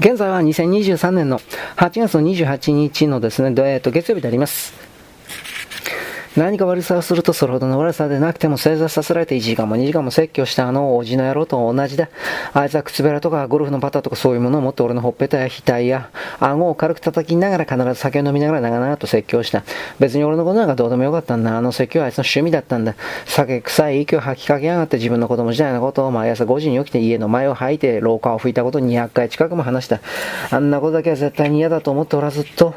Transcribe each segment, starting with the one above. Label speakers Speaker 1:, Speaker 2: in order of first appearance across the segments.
Speaker 1: 現在は2023年の8月の28日のですね、えー、と月曜日であります。何か悪さをするとそれほどの悪さでなくても正座させられて1時間も2時間も説教したあのおじの野郎と同じだ。あいつは靴べらとかゴルフのパターとかそういうものを持って俺のほっぺたや額や顎を軽く叩きながら必ず酒を飲みながら長々と説教した。別に俺のことなんかどうでもよかったんだ。あの説教はあいつの趣味だったんだ。酒臭い息を吐きかけやがって自分の子供時代のことを毎朝5時に起きて家の前を吐いて廊下を拭いたことを200回近くも話した。あんなことだけは絶対に嫌だと思っておらずっと、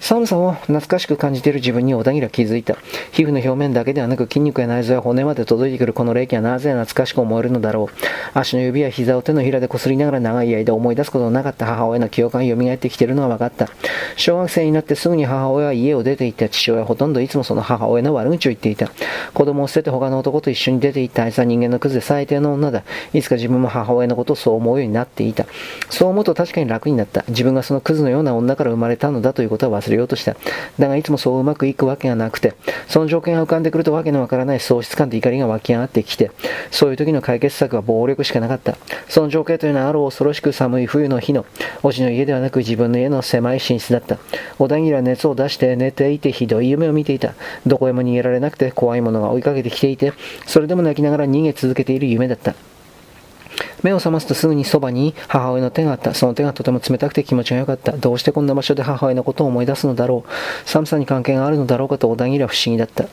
Speaker 1: 寒さを懐かしく感じている自分に小田切は気づいた。皮膚の表面だけではなく筋肉や内臓や骨まで届いてくるこの霊気はなぜ懐かしく思えるのだろう。足の指や膝を手のひらでこすりながら長い間思い出すことのなかった母親の記憶が蘇ってきているのが分かった。小学生になってすぐに母親は家を出て行った父親はほとんどいつもその母親の悪口を言っていた。子供を捨てて他の男と一緒に出て行ったあいつは人間のクズで最低の女だ。いつか自分も母親のことをそう思うようになっていた。そう思うと確かに楽になった。自分がそのクズのような女から生まれたのだということは忘れようとした。だがいつもそううまくいくわけがなくて、その条件が浮かんでくるとわけのわからない喪失感と怒りが湧き上がってきて、そういう時の解決策は暴力しかなかった。その条件というのはある恐ろしく寒い冬の日の、おじの家ではなく自分の家の狭い寝室だった。小田切は熱を出して寝ていてひどい夢を見ていた。どこへも逃げられなくて怖いものが追いかけてきていて、それでも泣きながら逃げ続けている夢だった。目を覚ますとすぐにそばに母親の手があった。その手がとても冷たくて気持ちが良かった。どうしてこんな場所で母親のことを思い出すのだろう。寒さに関係があるのだろうかと小田切は不思議だった。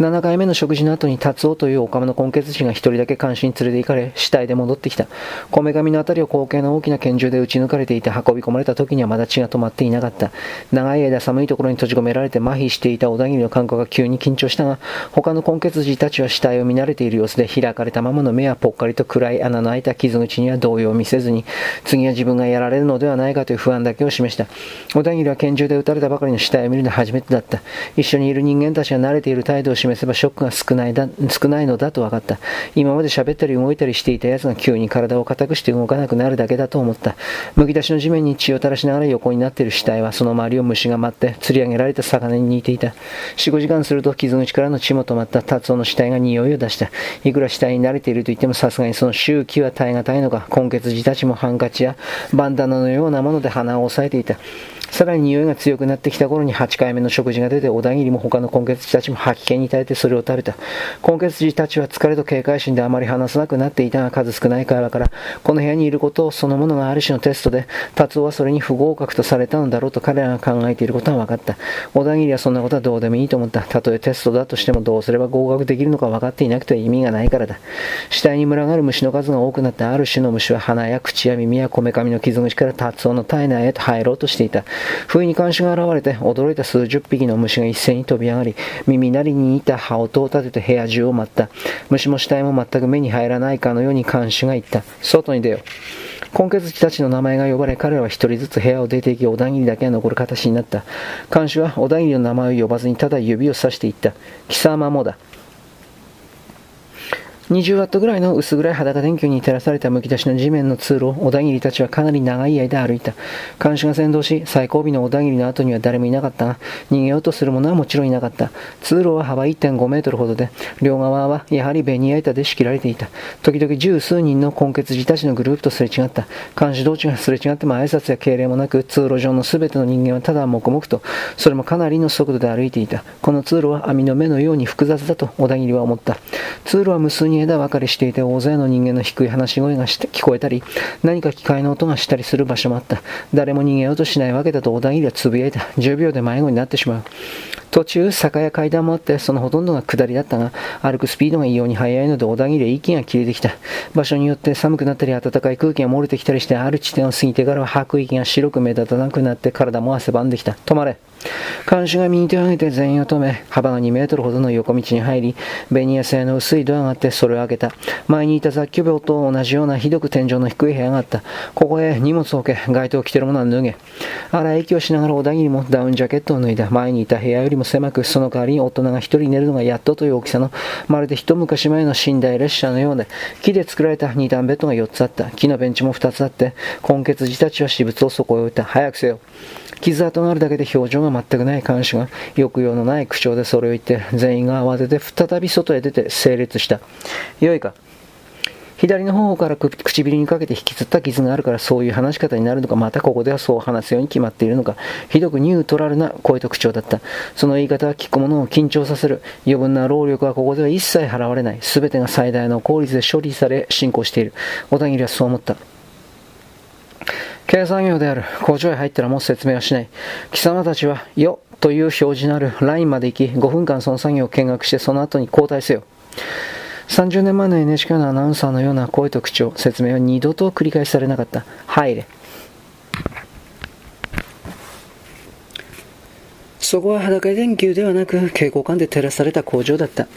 Speaker 1: 7回目の食事の後に達夫というオカマの根血師が一人だけ監視に連れて行かれ、死体で戻ってきた。こめかみのあたりを後継の大きな拳銃で撃ち抜かれていて運び込まれた時にはまだ血が止まっていなかった。長い間寒いところに閉じ込められて麻痺していた小田切の感覚が急に緊張したが、他の根血師たちは死体を見慣れている様子で開かれたままの目はぽっかりと暗い穴の開いた傷口には動揺を見せずに、次は自分がやられるのではないかという不安だけを示した。小田切は拳銃で撃たれたばかりの死体を見るのは初めてだった。一緒にいる人間たちが慣れている態度を示せばショックが少ないだ少ないのだと分かった。今まで喋ったり動いたりしていた奴が急に体を硬くして動かなくなるだけだと思った。むき出しの地面に血を垂らしながら横になっている死体はその周りを虫が舞って釣り上げられた魚に似ていた。4、5時間すると傷口からの血も止まった達夫の死体が匂いを出した。いくら死体に慣れていると言ってもさすがにその周期は耐え難いのか、根血児たちもハンカチやバンダナのようなもので鼻を押さえていた。さらに匂いが強くなってきた頃に8回目の食事が出て、小田切も他の根血児たちも吐き気に耐えてそれを食べた。根血児たちは疲れと警戒心であまり話さなくなっていたが、数少ない会話から、この部屋にいることそのものがある種のテストで、達夫はそれに不合格とされたのだろうと彼らが考えていることは分かった。小田切はそんなことはどうでもいいと思った。たとえテストだとしてもどうすれば合格できるのか分かっていなくては意味がないからだ。死体に群がる虫の数が多くなったある種の虫は鼻や口や耳やこめかみの傷口から達夫の体内へと入ろうとしていた。不意に監視が現れて驚いた数十匹の虫が一斉に飛び上がり、耳鳴りに似た羽音を立てて部屋中を舞った。虫も死体も全く目に入らないかのように看守が言った。外に出よう。根血児たちの名前が呼ばれ、彼らは一人ずつ部屋を出て行き、小田切だけが残る形になった。看守は小田切の名前を呼ばずにただ指をさして言った。貴様もだ。20ワットぐらいの薄暗い裸電球に照らされたむき出しの地面の通路を小田切たちはかなり長い間歩いた。監視が先導し、最後尾の小田切の後には誰もいなかったが、逃げようとする者はもちろんいなかった。通路は幅1.5メートルほどで、両側はやはりベニヤ板で仕切られていた。時々十数人の根血児たちのグループとすれ違った。監視同士がすれ違っても挨拶や敬礼もなく、通路上の全ての人間はただ黙々と、それもかなりの速度で歩いていた。この通路は網の目のように複雑だと小田切は思った。通路は無数にに枝分かれしていて大勢の人間の低い話し声がして聞こえたり、何か機械の音がしたりする場所もあった。誰も逃げようとしないわけだと小田切はつぶやいた。10秒で迷子になってしまう。途中、坂や階段もあって、そのほとんどが下りだったが、歩くスピードが異様に速いので小田切は息が切れてきた。場所によって寒くなったり暖かい空気が漏れてきたりして、ある地点を過ぎてからは吐く息が白く目立たなくなって体も汗ばんできた。止まれ。監視が右手を上げて全員を止め、幅が2メートルほどの横道に入り、ベニヤ製の薄いドアがあってそれを開けた。前にいた雑居病と同じようなひどく天井の低い部屋があった。ここへ荷物を置け、街灯を着てるものは脱げ。荒い息をしながら小田切もダウンジャケットを脱いだ。前にいた部屋よりも狭く、その代わりに大人が一人寝るのがやっとという大きさの、まるで一昔前の寝台列車のようで、木で作られた二段ベッドが4つあった。木のベンチも2つあって、根血児たちは私物をそこへ置いた。早くせよ。傷跡があるだけで表情が全くない看守が抑揚のない口調でそれを言って全員が慌てて再び外へ出て整列した。よいか左の方から唇にかけて引きつった傷があるからそういう話し方になるのか、またここではそう話すように決まっているのか、ひどくニュートラルな声と口調だった。その言い方は聞く者を緊張させる。余分な労力はここでは一切払われない。すべてが最大の効率で処理され進行している。小田切はそう思った。計算業である。工場へ入ったらもう説明はしない。貴様たちは、よという表示のあるラインまで行き、5分間その作業を見学してその後に交代せよ。30年前の NHK のアナウンサーのような声と口調、説明は二度と繰り返されなかった。入れ。そこは裸電球ではなく蛍光管で照らされた工場だった。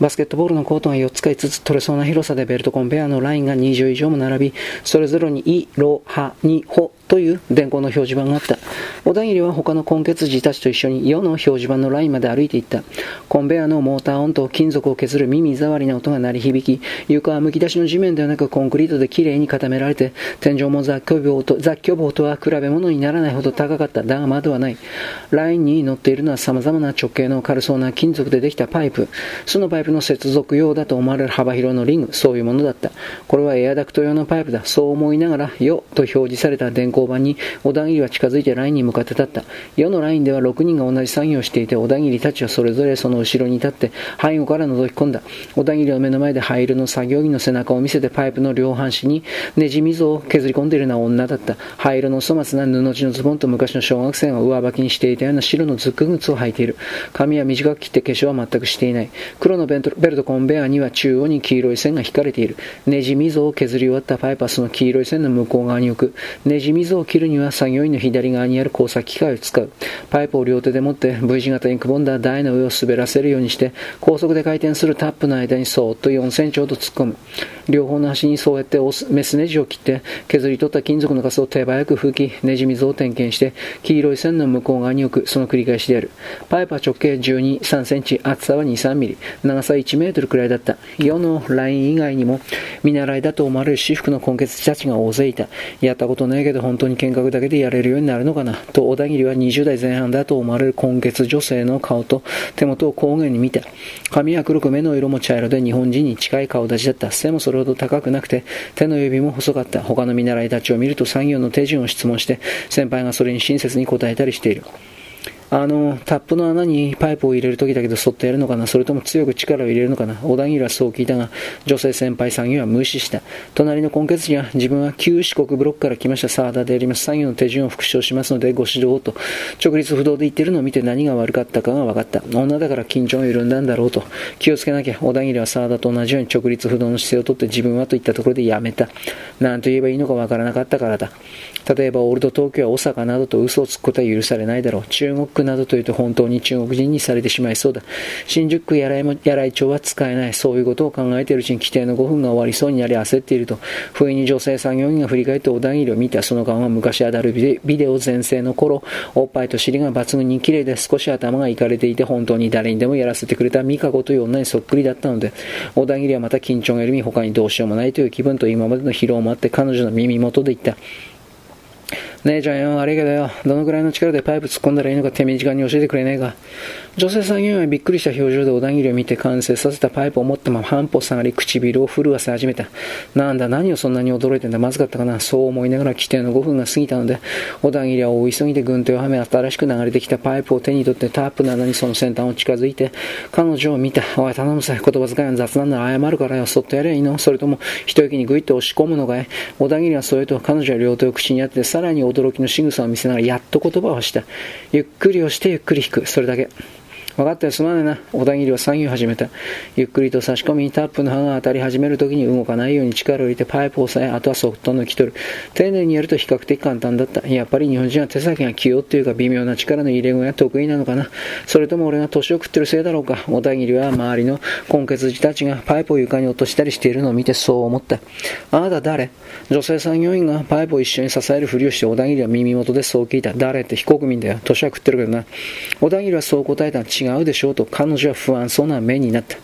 Speaker 1: バスケットボールのコートが4つか5つ取れそうな広さでベルトコンベアのラインが20以上も並び、それぞれにイ、ロ、ハ、ニ、ホという電光の表示板があった。小田切は他の根血児たちと一緒に世の表示板のラインまで歩いていった。コンベアのモーター音と金属を削る耳障りな音が鳴り響き、床はむき出しの地面ではなくコンクリートできれいに固められて、天井も雑居房と雑居房とは比べ物にならないほど高かった。だが窓はない。ラインに乗っているのは様々な直径の軽そうな金属でできたパイプ。そのパイプの接続用だと思われる幅広のリング。そういうものだった。これはエアダクト用のパイプだ。そう思いながら、よと表示された電光板に小田切は近づいてラインに向かって立った。世のラインでは6人が同じ作業をしていて、小田切たちはそれぞれその後ろに立って、背後から覗き込んだ。小田切の目の前で灰色の作業着の背中を見せてパイプの両端にねじ溝を削り込んでいるような女だった。灰色の粗末な布地のズボンと昔の小学生が上履きにしていたような白のズック靴を履いている。髪は短く切って化粧は全くしていない。黒のベルトコンベアには中央に黄色い線が引かれている。ねじ溝を削り終わったパイプはその黄色い線の向こう側に置く。ねじ溝を切るには作業員の左側にある工作機械を使う。パイプを両手で持って V 字型にくぼんだ台の上を滑らせるようにして、高速で回転するタップの間にそーっと4センチほど突っ込む。両方の端にそうやってメスネジを切って、削り取った金属のガスを手早く吹き、ネジ溝を点検して、黄色い線の向こう側に置く。その繰り返しである。パイプは直径12、3センチ、厚さは2、3ミリ、長さ1メートルくらいだった。世のライン以外にも、見習いだと思われる私服の根血たちが大勢いた。やったことないけど本当に見学だけでやれるようになるのかな。と小田切は20代前半だと思われる根血女性の顔と手元を交互に見た。髪は黒く目の色も茶色で日本人に近い顔立ちだった。背もそれほど高くなくて手の指も細かった。他の見習いたちを見ると作業の手順を質問して先輩がそれに親切に答えたりしている。あの、タップの穴にパイプを入れるときだけどそっとやるのかな？それとも強く力を入れるのかな？小田切はそう聞いたが、女性先輩作業は無視した。隣の根血児は自分は旧四国ブロックから来ましたサーダでやります。作業の手順を復唱しますのでご指導をと。直立不動で言ってるのを見て何が悪かったかが分かった。女だから緊張が緩んだんだろうと。気をつけなきゃ。小田切はサーダと同じように直立不動の姿勢をとって自分はといったところでやめた。何と言えばいいのか分からなかったからだ。例えばオールド東京や大阪などと嘘をつくことは許されないだろう。中国などというと本当に中国人にされてしまいそうだ。新宿区やらいもやらい町は使えない。そういうことを考えているうちに規定の5分が終わりそうになり焦っていると、不意に女性作業員が振り返って小田切を見た。その顔は昔アダルビデオ全盛の頃、おっぱいと尻が抜群に綺麗で少し頭がいかれていて本当に誰にでもやらせてくれた美香子という女にそっくりだったので、小田切はまた緊張が緩み他にどうしようもないという気分と今までの疲労もあって彼女の耳元で言った。姉ちゃんよ、悪いけどよ、どのくらいの力でパイプ突っ込んだらいいのか手短に教えてくれねえか。女性作業員はびっくりした表情で小田切を見て完成させたパイプを持ったまま半歩下がり唇を震わせ始めた。なんだ、何をそんなに驚いてんだ、まずかったかな。そう思いながら規定の5分が過ぎたので、小田切は大急ぎで軍手をはめ新しく流れてきたパイプを手に取ってタップなどにその先端を近づいて、彼女を見た。おい、頼むさ、言葉遣いが雑なんなら謝るからよ、そっとやればいいの？それとも、一息にグイッと押し込むのかい？小田切はそれと彼女は両手を口に当てて、さらに驚きの仕草を見せながらやっと言葉をした。ゆっくり押してゆっくり引く。それだけ。分かったよ、すまねえな。小田切は作業を始めた。ゆっくりと差し込みにタップの刃が当たり始めるときに動かないように力を入れてパイプを押さえ、あとはそっと抜き取る。丁寧にやると比較的簡単だった。やっぱり日本人は手先が器用っていうか微妙な力の入れ具が得意なのかな。それとも俺が年を食ってるせいだろうか。小田切は周りの根血児たちがパイプを床に落としたりしているのを見てそう思った。あなた誰？女性作業員がパイプを一緒に支えるふりをして小田切は耳元でそう聞いた。誰って非国民だよ。年は食ってるけどな。小田切はそう答えた。違うでしょうと彼女は不安そうな目になった。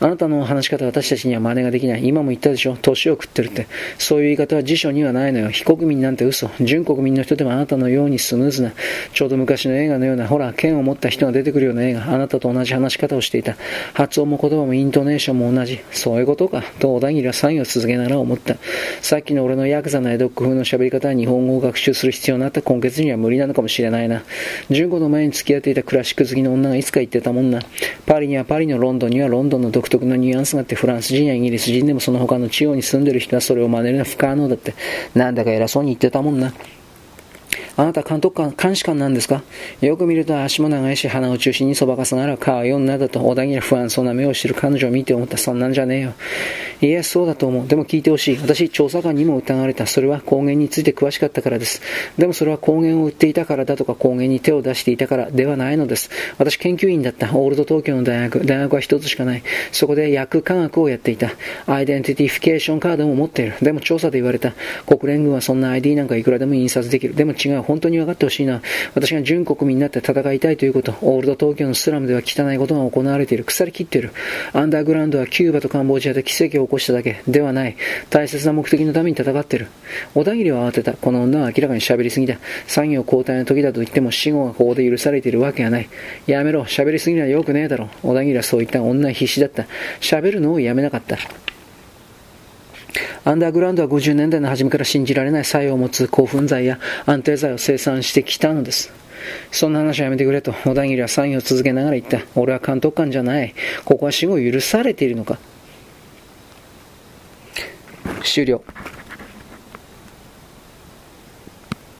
Speaker 1: あなたの話し方は私たちには真似ができない。今も言ったでしょ年を食ってるって。そういう言い方は辞書にはないのよ。非国民なんて嘘。純国民の人でもあなたのようにスムーズな、ちょうど昔の映画のような、ほら、剣を持った人が出てくるような映画。あなたと同じ話し方をしていた。発音も言葉もイントネーションも同じ。そういうことか。と小田切は作業を続けながら思った。さっきの俺のヤクザな江戸っ子風の喋り方は日本語を学習する必要になった今月には無理なのかもしれないな。純子の前に付き合っていたクラシック好きの女がいつか言ってたもんな。パリにはパリのロンドンにはロンドンの独特のニュアンスがあってフランス人やイギリス人でもその他の地方に住んでる人はそれを真似るのは不可能だって。なんだか偉そうに言ってたもんな。あなた監督官、監視官なんですか？よく見ると足も長いし鼻を中心にそばかすなら顔よ女だと小田切不安そうな目をしてる彼女を見て思った。そんなんじゃねえよ。いや、そうだと思う。でも聞いてほしい。私、調査官にも疑われた。それは高原について詳しかったからです。でもそれは高原を売っていたからだとか高原に手を出していたからではないのです。私、研究員だった。オールド東京の大学。大学は一つしかない。そこで薬科学をやっていた。identification card も持っている。でも調査で言われた。国連軍はそんな ID なんかいくらでも印刷できる。でも違う。本当に分かってほしいな。私が準国民になって戦いたいということ。オールド東京のスラムでは汚いことが行われている。腐りきっている。アンダーグラウンドはキューバとカンボジアで奇跡を起こしただけではない。大切な目的のために戦っている。小田切は慌てた。この女は明らかに喋りすぎだ。産業交代の時だと言っても死後がここで許されているわけがない。やめろ。喋りすぎるのは良くねえだろ。小田切はそう言った女は必死だった。喋るのをやめなかった。アンダーグラウンドは50年代の初めから信じられない作用を持つ興奮剤や安定剤を生産してきたのです。そんな話はやめてくれと、小田切はサインを続けながら言った。俺は監督官じゃない。ここは死後許されているのか。終了。